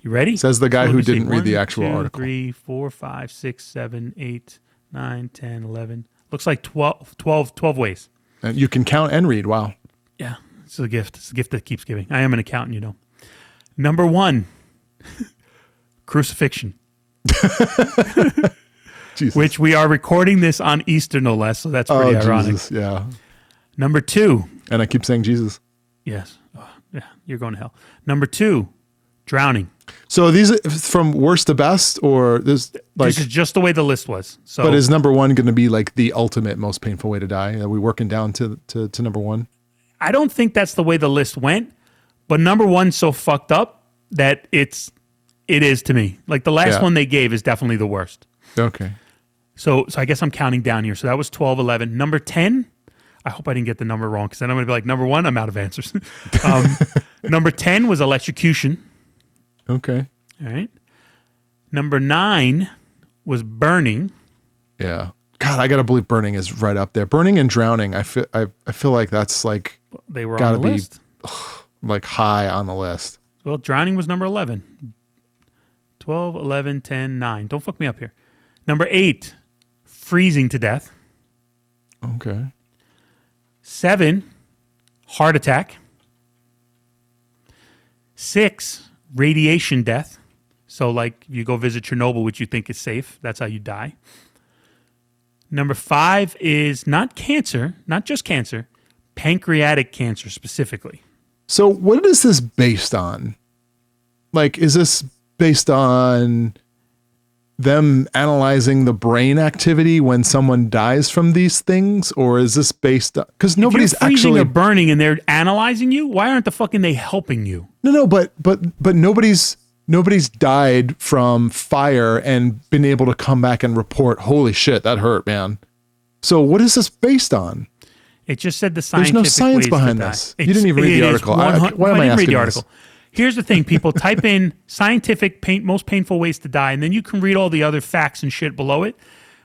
You ready? Says the guy let who didn't read the actual two, article. Three, four, five, six, seven, eight, nine, 10, 11. Looks like 12, 12, 12 ways. And you can count and read. Wow. Yeah, it's a gift. It's a gift that keeps giving. I am an accountant, you know. Number one, crucifixion, Jesus. which we are recording this on Easter, no less. So that's oh, pretty ironic. Jesus. Yeah. Number two, And I keep saying Jesus. yes, oh, yeah, you're going to hell. Number two, drowning. So these are from worst to best, or this like, this is just the way the list was. So, but is number one going to be like the ultimate most painful way to die? Are we working down to to, to number one? I don't think that's the way the list went. But number one's so fucked up that it's it is to me. Like the last Yeah. one they gave is definitely the worst. Okay. So, so I guess I'm counting down here. So that was 12, 11. Number 10, I hope I didn't get the number wrong because then I'm going to be like, number one, I'm out of answers. um, number 10 was electrocution. Okay. All right. Number nine was burning. Yeah. God, I gotta believe burning is right up there. Burning and drowning. I feel I, I feel like that's like They were Gotta on the be- list. like high on the list. Well, drowning was number 11. 12, 11, 10, 9. Don't fuck me up here. Number eight, freezing to death. Okay. Seven, heart attack. Six, radiation death. So, like, you go visit Chernobyl, which you think is safe. That's how you die. Number five is not cancer, not just cancer, pancreatic cancer specifically. So what is this based on? Like, is this based on them analyzing the brain activity when someone dies from these things, or is this based on because nobody's if you're freezing actually or burning and they're analyzing you, why aren't the fucking they helping you? no no but but but nobody's nobody's died from fire and been able to come back and report holy shit that hurt man. So what is this based on? It just said the scientific. There's no science behind this. You didn't even read the article. I- 100 why am I didn't read asking the this? article. Here's the thing, people type in scientific pain, most painful ways to die, and then you can read all the other facts and shit below it,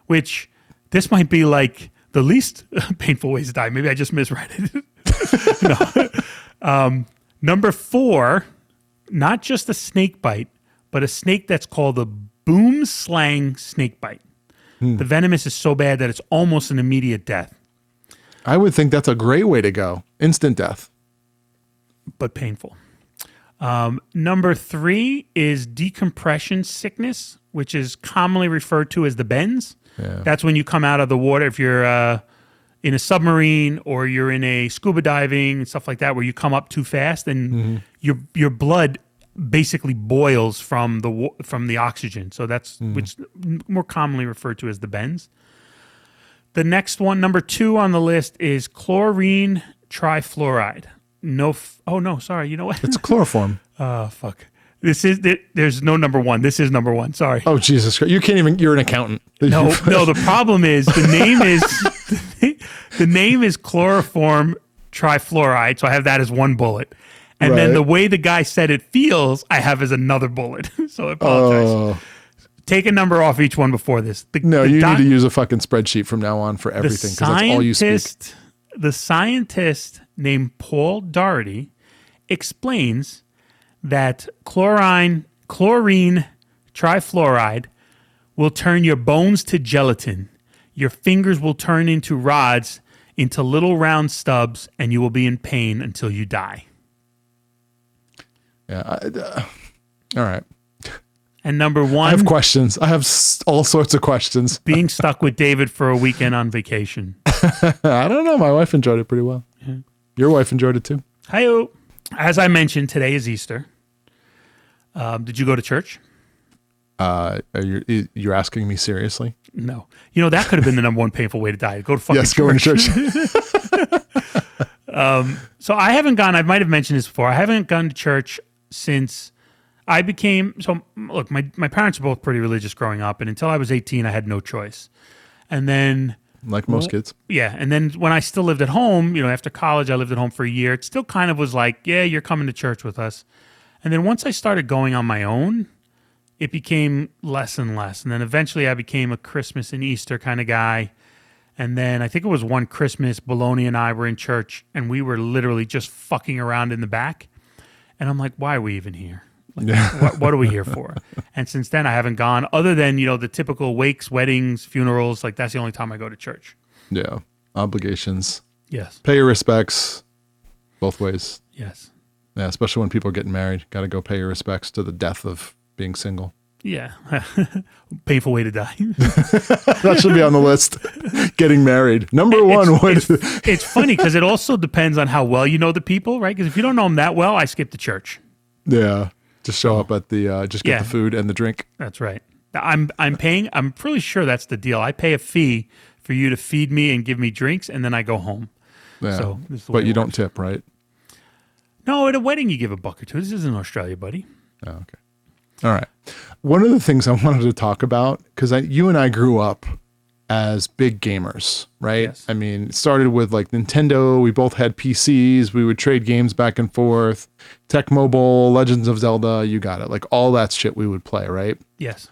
which this might be like the least painful ways to die. Maybe I just misread it. no. um, number four, not just a snake bite, but a snake that's called a boomslang snake bite. Hmm. The venomous is so bad that it's almost an immediate death. I would think that's a great way to go. Instant death. but painful. Um, number three is decompression sickness, which is commonly referred to as the bends. Yeah. That's when you come out of the water if you're uh, in a submarine or you're in a scuba diving and stuff like that, where you come up too fast and your your blood basically boils from the from the oxygen. So that's which more commonly referred to as the bends. The next one, number two on the list, is chlorine trifluoride. No, f- oh no, sorry. You know what? It's chloroform. Oh fuck. This is there- there's no number one. This is number one. Sorry. Oh Jesus Christ! You can't even. You're an accountant. No, no. The problem is the name is the name is chloroform trifluoride. So I have that as one bullet, and then Right. the way the guy said it feels, I have as another bullet. so I apologize. Oh Take a number off each one before this. The, no! the You doc- need to use a fucking spreadsheet from now on for everything because that's all you speak. the scientist named Paul Doherty explains that chlorine, chlorine trifluoride will turn your bones to gelatin. Your fingers will turn into rods, into little round stubs, and you will be in pain until you die. Yeah. I, uh, all right. And number one, I have questions. I have all sorts of questions. being stuck with David for a weekend on vacation. I don't know. My wife enjoyed it pretty well. Your wife enjoyed it too. Hi, as I mentioned, today is Easter. Um, did you go to church? Uh, are you you're asking me seriously? No. You know, that could have been the number one painful way to die. Go to fucking Yes, going to church. So I haven't gone. I might have mentioned this before. I haven't gone to church since I became. So look, my my parents were both pretty religious growing up, and until I was eighteen, I had no choice. And then, like most kids. yeah, and then when I still lived at home, you know, after college, I lived at home for a year. It still kind of was like, yeah, you're coming to church with us. And then once I started going on my own, it became less and less. And then eventually, I became a Christmas and Easter kind of guy. And then I think it was one Christmas, Bologna and I were in church, and we were literally just fucking around in the back. And I'm like, why are we even here? Like, what, what are we here for? And since then, I haven't gone, other than, you know, the typical wakes, weddings, funerals. Like, that's the only time I go to church. Yeah, obligations. Yes. Pay your respects, both ways. Yes. Yeah, especially when people are getting married. Got to go pay your respects to the death of being single. Yeah. Painful way to die. That should be on the list. Getting married, number one. way it's, it's funny because it also depends on how well you know the people, right? Because if you don't know them that well, I skip the church. yeah, just show up at the uh, just get Yeah. the food and the drink. That's right. I'm I'm paying. I'm pretty sure that's the deal. I pay a fee for you to feed me and give me drinks, and then I go home. Yeah, So, this is the but you don't tip, right? No, at a wedding you give a buck or two. This isn't Australia, buddy. Oh, okay. All right. One of the things I wanted to talk about because you and I grew up as big gamers, right? Yes. I mean, it started with like Nintendo. We both had PCs. We would trade games back and forth. Tecmo Bowl, Legends of Zelda. You got it. Like all that shit we would play, right? Yes.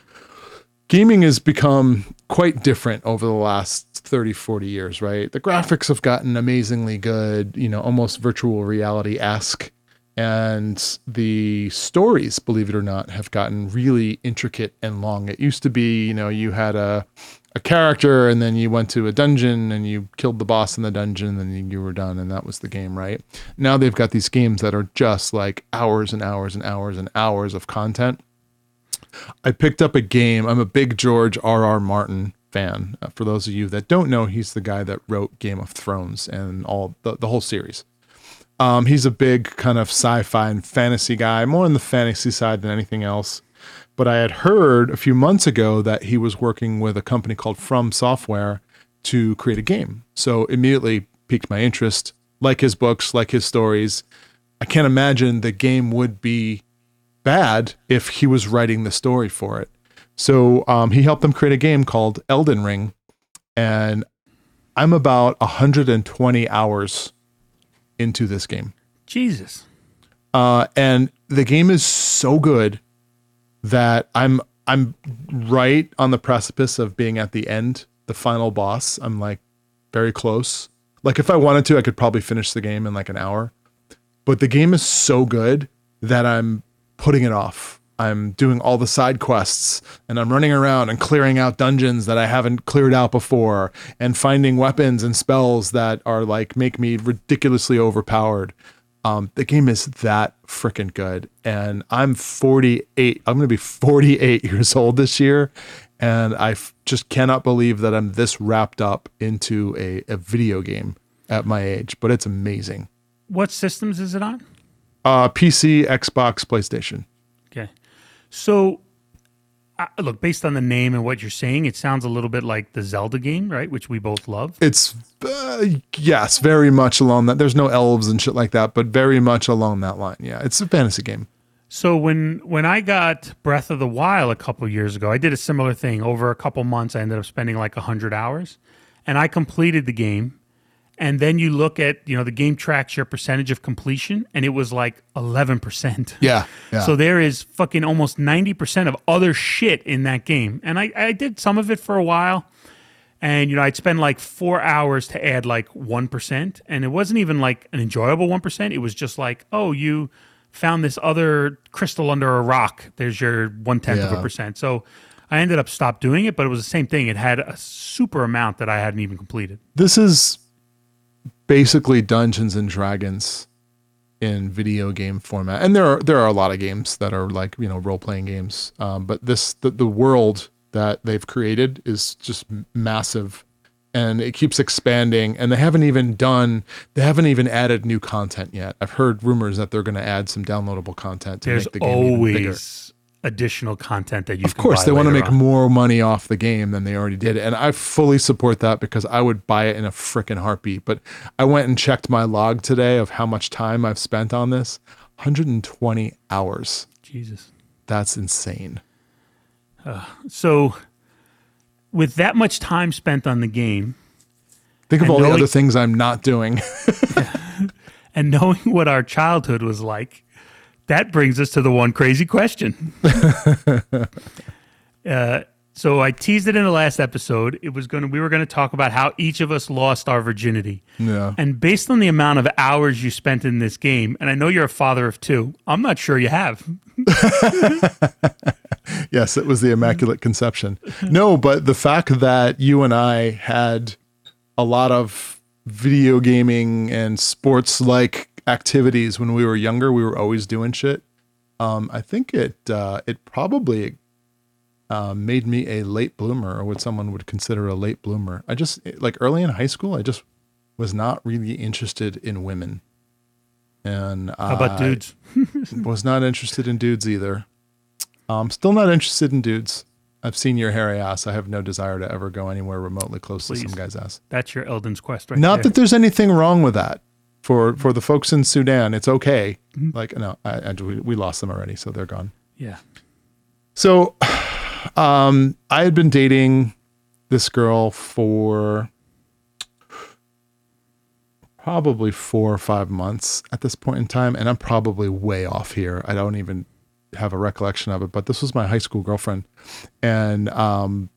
gaming has become quite different over the last 30 40 years right the graphics have gotten amazingly good you know almost virtual reality-esque and the stories believe it or not have gotten really intricate and long it used to be you know you had a a character and then you went to a dungeon and you killed the boss in the dungeon and then you were done and that was the game right now they've got these games that are just like hours and hours and hours and hours of content I picked up a game. I'm a big George R. R. Martin fan. Uh, for those of you that don't know, he's the guy that wrote Game of Thrones and all the, the whole series. Um, he's a big kind of sci-fi and fantasy guy, more on the fantasy side than anything else. But I had heard a few months ago that he was working with a company called From Software to create a game. So immediately piqued my interest. Like his books, like his stories. I can't imagine the game would be bad if he was writing the story for it. So um, he helped them create a game called Elden Ring, and I'm about 120 hours into this game. Jesus. Uh, and the game is so good that I'm I'm right on the precipice of being at the end, the final boss. I'm like very close. Like if I wanted to, I could probably finish the game in like an hour. But the game is so good that I'm putting it off. I'm doing all the side quests and I'm running around and clearing out dungeons that I haven't cleared out before and finding weapons and spells that are like make me ridiculously overpowered. Um, the game is that freaking good. And I'm 48. I'm going to be 48 years old this year. And I f- just cannot believe that I'm this wrapped up into a, a video game at my age, but it's amazing. What systems is it on? Uh, PC, Xbox, PlayStation. Okay. So, uh, look, based on the name and what you're saying, it sounds a little bit like the Zelda game, right? Which we both love. It's, uh, yes, very much along that. There's no elves and shit like that, but very much along that line. Yeah, it's a fantasy game. So when when I got Breath of the Wild a couple years ago, I did a similar thing. Over a couple months, I ended up spending like hundred hours, and I completed the game. And then you look at you know the game tracks your percentage of completion, and it was like eleven percent. Yeah. Yeah. So there is fucking almost ninety percent of other shit in that game, and I I did some of it for a while. And you know, I'd spend like four hours to add like one percent, and it wasn't even like an enjoyable one percent. It was just like, oh, you found this other crystal under a rock. There's your one tenth of a percent. So I ended up stopped doing it, but it was the same thing. It had a super amount that I hadn't even completed. this is basically Dungeons and Dragons in video game format, and there are there are a lot of games that are like you know role playing games, um, but this the, the world that they've created is just massive, and it keeps expanding, and they haven't even done they haven't even added new content yet. I've heard rumors that they're going to add some downloadable content to There's make the game always additional content that you. Of course, they want to make more money off the game than they already did, and I fully support that because I would buy it in a freaking heartbeat. But I went and checked my log today of how much time I've spent on this. 120 hours. Jesus, that's insane. Uh, so, with that much time spent on the game, think of all knowing, the other things I'm not doing. and knowing what our childhood was like, that brings us to the one crazy question. uh, so I teased it in the last episode. It was going to we were going to talk about how each of us lost our virginity. Yeah. And based on the amount of hours you spent in this game, and I know you're a father of two, I'm not sure you have. yes, it was the immaculate conception. No, but the fact that you and I had a lot of video gaming and sports like activities when we were younger, we were always doing shit. Um, I think it uh, it probably uh, made me a late bloomer, or what someone would consider a late bloomer. I just like early in high school, I just was not really interested in women, and how about dudes? was not interested in dudes either. Um, still not interested in dudes. I've seen your hairy ass. I have no desire to ever go anywhere remotely close Please. to some guy's ass. That's your Elden's quest, right? Not there. that there's anything wrong with that. For for the folks in Sudan, it's okay. Mm-hmm. Like no, I, I, we, we lost them already, so they're gone. Yeah. So um, I had been dating this girl for probably four or five months at this point in time, and I'm probably way off here. I don't even have a recollection of it, but this was my high school girlfriend, and um,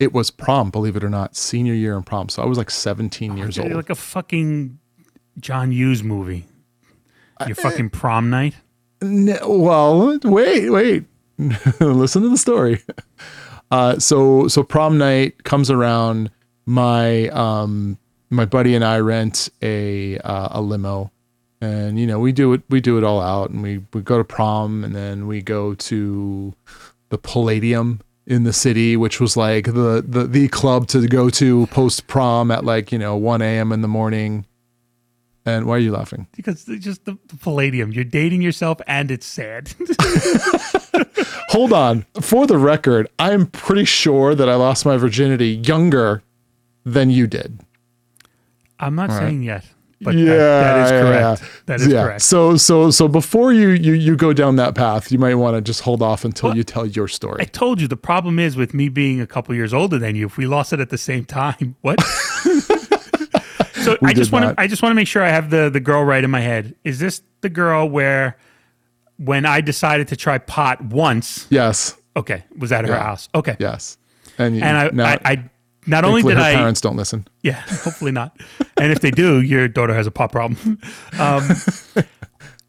it was prom, believe it or not, senior year in prom. So I was like 17 oh, years old, like a fucking John Hughes movie. Your fucking prom night. well, wait, wait. listen to the story. Uh, so so prom night comes around. My um my buddy and I rent a uh, a limo, and you know we do it we do it all out, and we we go to prom, and then we go to the Palladium in the city, which was like the the the club to go to post prom at like you know one a.m. in the morning. And why are you laughing? Because just the, the palladium. You're dating yourself, and it's sad. Hold on. For the record, I'm pretty sure that I lost my virginity younger than you did. I'm not All saying right. yet. But yeah, that, that is correct. Yeah. That is yeah. correct. So so so before you you you go down that path, you might want to just hold off until well, you tell your story. I told you the problem is with me being a couple years older than you. If we lost it at the same time, what? So I just want to I just want to make sure I have the the girl right in my head. Is this the girl where when I decided to try pot once. Yes. Okay. Was at her yeah. house. Okay. Yes. And, you, and I, now, I, I, not only did I parents don't listen. Yeah, hopefully not. and if they do, your daughter has a pot problem. Um,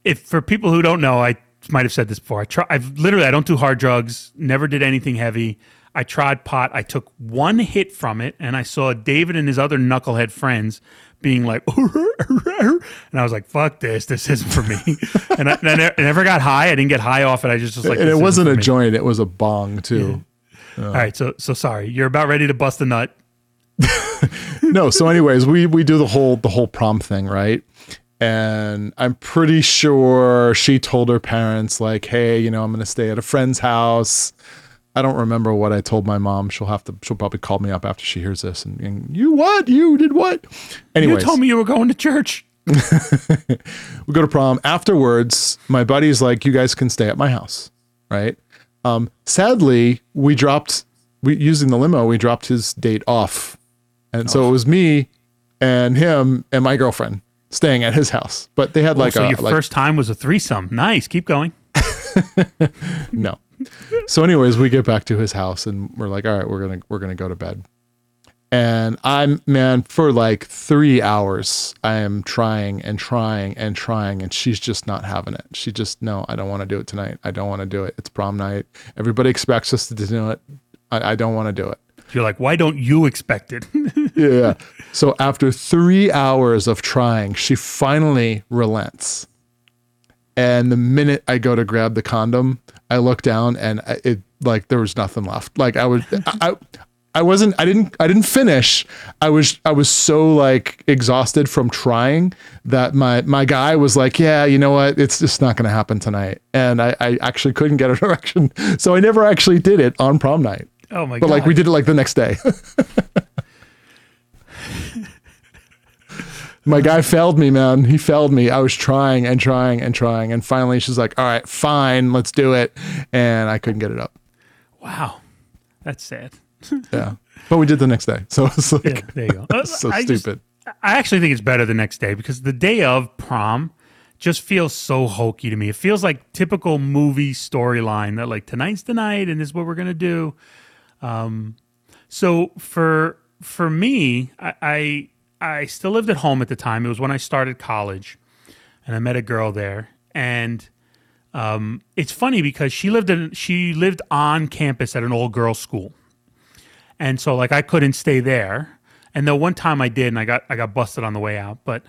if for people who don't know, I might have said this before. I try. I've literally I don't do hard drugs. Never did anything heavy. I tried pot. I took one hit from it, and I saw David and his other knucklehead friends being like, and I was like, "Fuck this! This isn't for me." and, I, and I, never got high. I didn't get high off it. I just was like, and it wasn't a me. joint; it was a bong too. Yeah. All right, so so sorry. You're about ready to bust a nut. no. So, anyways, we we do the whole the whole prom thing, right? And I'm pretty sure she told her parents like, "Hey, you know, I'm going to stay at a friend's house." I don't remember what I told my mom. She'll have to. She'll probably call me up after she hears this. And, and you what? You did what? Anyway, you told me you were going to church. we go to prom. Afterwards, my buddy's like, "You guys can stay at my house." Right. Um, sadly, we dropped. We using the limo. We dropped his date off, and oh. so it was me and him and my girlfriend staying at his house. But they had oh, like so a. your like, first time was a threesome. Nice. Keep going. no so anyways we get back to his house and we're like all right we're gonna we're gonna go to bed. And i'm man for like three hours i am trying and trying and trying and she's just not having it. She just no i don't want to do it tonight. I don't want to do it. It's prom night. Everybody expects us to do it. I, I don't want to do it. You're like why don't you expect it? Yeah. So after three hours of trying she finally relents. And the minute I go to grab the condom, I looked down and it like there was nothing left. Like I was, I, I wasn't. I didn't. I didn't finish. I was. I was so like exhausted from trying that my my guy was like, "Yeah, you know what? It's just not going to happen tonight." And I, I actually couldn't get an erection, so I never actually did it on prom night. Oh my But god! But like we did it like the next day. my guy failed me, man. He failed me. I was trying and trying and trying, and finally she's like, "All right, fine, let's do it," and I couldn't get it up. Wow, that's sad. Yeah, but we did the next day, so it's like Yeah, there you go. So I just- stupid. I actually think it's better the next day because the day of prom just feels so hokey to me. It feels like typical movie storyline that like tonight's the night and this is what we're gonna do. Um, so for for me, I, I I still lived at home at the time. It was when I started college, and I met a girl there, and um, it's funny because she lived in she lived on campus at an old girls' school, and so like I couldn't stay there. And though one time I did, and I got I got busted on the way out. But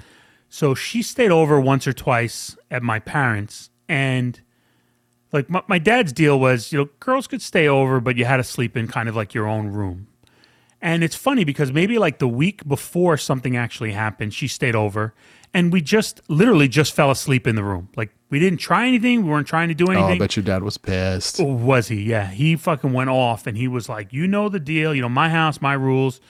so she stayed over once or twice at my parents, and like my, my dad's deal was, you know, girls could stay over, but you had to sleep in kind of like your own room. And it's funny because maybe like the week before something actually happened, she stayed over, and we just literally just fell asleep in the room. Like we didn't try anything, we weren't trying to do anything. Oh, I bet your dad was pissed. Oh, was he? Yeah. He fucking went off and he was like, You know the deal. You know, my house, my rules.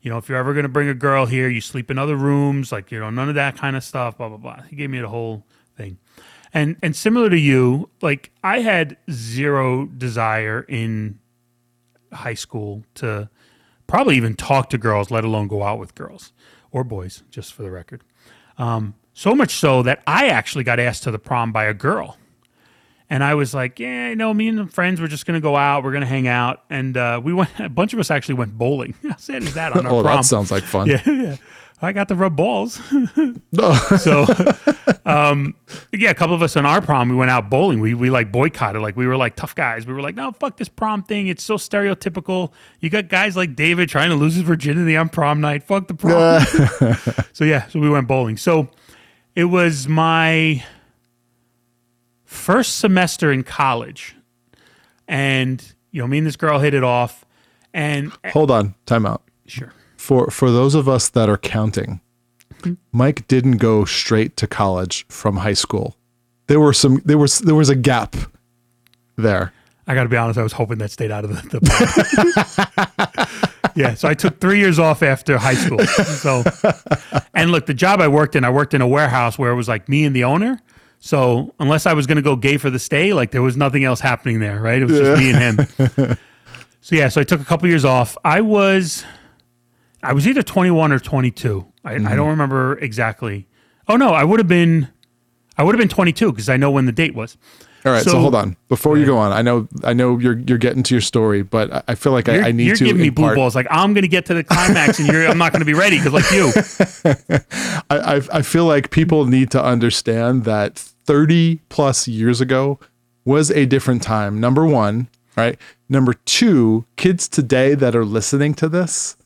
You know, if you're ever going to bring a girl here, you sleep in other rooms, like, you know, none of that kind of stuff, blah, blah, blah. He gave me the whole thing. And, and similar to you, like, I had zero desire in high school to probably even talk to girls, let alone go out with girls or boys, just for the record. Um, so much so that I actually got asked to the prom by a girl. And I was like, yeah, you know, me and the friends were just going to go out. We're going to hang out. And uh, we went, a bunch of us actually went bowling. How sad is that on our Oh, prom? that sounds like fun. yeah, yeah. I got to rub balls. So, um, yeah, a couple of us on our prom, we went out bowling. We, we like boycotted. Like, we were like tough guys. We were like, no, fuck this prom thing. It's so stereotypical. You got guys like David trying to lose his virginity on prom night. Fuck the prom. so, yeah, so we went bowling. So, it was my first semester in college. And, you know, me and this girl hit it off. And, Hold on, time out. sure. For for those of us that are counting, mm-hmm. Mike didn't go straight to college from high school. There were some there was there was a gap there. I got to be honest, I was hoping that stayed out of the, the Yeah, so I took three years off after high school. So, and look, the job I worked in, I worked in a warehouse where it was like me and the owner. So, unless I was going to go gay for the stay, like there was nothing else happening there, right? It was just me and him. so, yeah, so I took a couple years off. I was, I was either 21 or 22. I, I mm-hmm. don't remember exactly. Oh, no, I would have been, I would have been 22 because I know when the date was. All right, so, So- hold on. Before you go on, I know I know you're you're getting to your story, but I- feel like I, You're, I need you're to giving me blue balls. Like I'm going to get to the climax, and you're, I'm not going to be ready because, like you, I, I I feel like people need to understand that 30 plus years ago was a different time. Number one, right? Number two, kids today that are listening to this,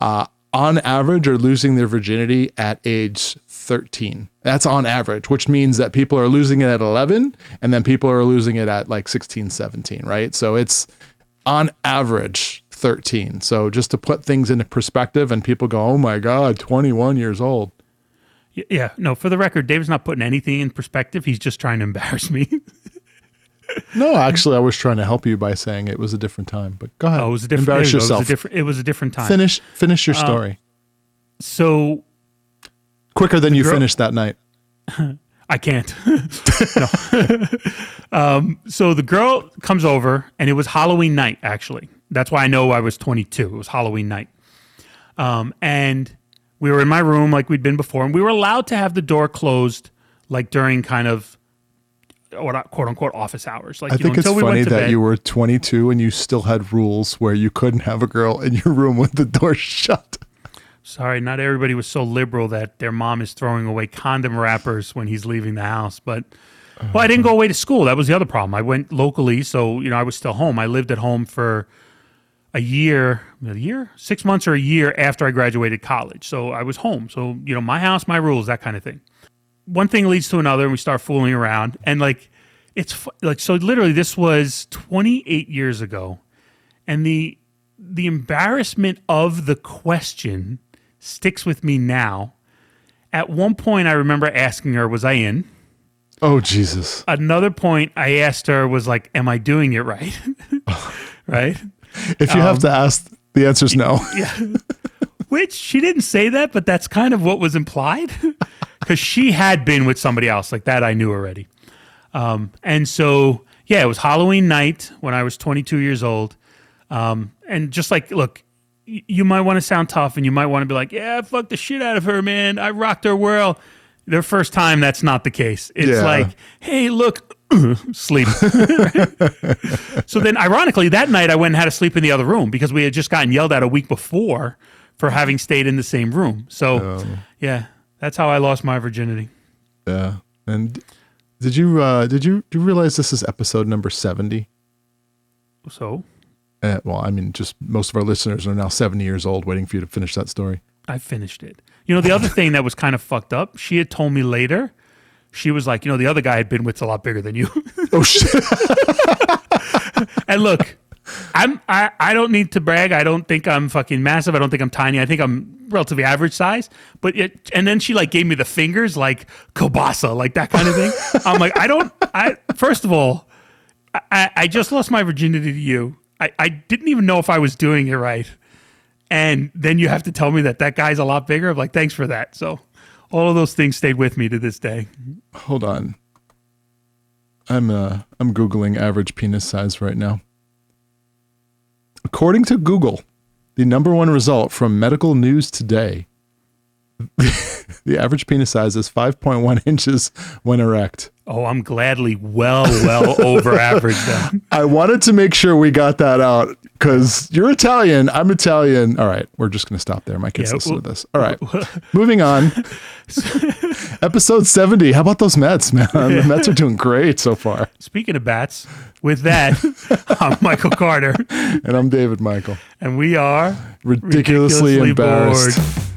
uh, on average, are losing their virginity at age 13. That's on average, which means that people are losing it at 11 and then people are losing it at like 16, 17, right? So it's on average 13. So just to put things into perspective and people go, oh my God, 21 years old. Yeah, no. For the record, Dave's not putting anything in perspective. He's just trying to embarrass me. No, actually, I was trying to help you by saying it was a different time. But go ahead. oh, it was a different. Embarrass there you go. It was yourself. a different. It was a different time. finish finish your story so quicker than you girl- finished that night. I can't. um, so the girl comes over, and it was Halloween night. Actually, that's why I know I was 22. It was Halloween night, um, and we were in my room like we'd been before, and we were allowed to have the door closed, like during kind of I- quote unquote office hours. Like I you think know, it's we funny went that bed. you were 22 and you still had rules where you couldn't have a girl in your room with the door shut. Sorry, not everybody was so liberal that their mom is throwing away condom wrappers when he's leaving the house. But well, I didn't go away to school. That was the other problem. I went locally, so you know I was still home. I lived at home for a year, a year, six months or a year after I graduated college. So I was home. So you know, my house, my rules, that kind of thing. One thing leads to another, and we start fooling around. And like, it's like so. Literally, this was 28 years ago, and the the embarrassment of the question sticks with me now. At one point, I remember asking her, "Was I in?" Oh Jesus! Another point, I asked her was like, "Am I doing it right?" right? If you have to um, ask, the answer is no. Yeah. Which she didn't say that, but that's kind of what was implied because she had been with somebody else. Like that, I knew already. Um, and so, yeah, it was Halloween night when I was 22 years old. Um, and just like, look, y- you might want to sound tough and you might want to be like, yeah, I fucked the shit out of her, man. I rocked her world. Their first time, that's not the case. It's Yeah. like, hey, look, sleep. so then, ironically, that night I went and had to sleep in the other room because we had just gotten yelled at a week before for having stayed in the same room. So, yeah, that's how I lost my virginity. Yeah. And did you uh did you do you realize this is episode number 70? So Uh, well, I mean, just most of our listeners are now 70 years old waiting for you to finish that story. I finished it. You know, the other thing that was kind of fucked up, she had told me later, she was like, you know, the other guy I'd been with's a lot bigger than you. Oh shit. and look, I'm I, I don't need to brag. I don't think I'm fucking massive. I don't think I'm tiny. I think I'm relatively average size. But it, and then she like gave me the fingers like Kobasa, like that kind of thing. I'm like, I don't I first of all, I, I just lost my virginity to you. I, I didn't even know if I was doing it right. And then you have to tell me that that guy's a lot bigger. I'm like, thanks for that. So all of those things stayed with me to this day. Hold on. I'm uh I'm googling average penis size right now. According to Google, the number one result from Medical News Today, the average penis size is 5.1 inches when erect. Oh, I'm gladly well, well over average then. I wanted to make sure we got that out because you're Italian. I'm Italian. All right, we're just going to stop there. My kids Yeah, listen well- to this. All right, moving on. Episode 70. How about those Mets, man? The Mets are doing great so far. Speaking of bats, with that, I'm Michael Carter, And I'm David Michael. and we are Ridiculously, embarrassed. bored.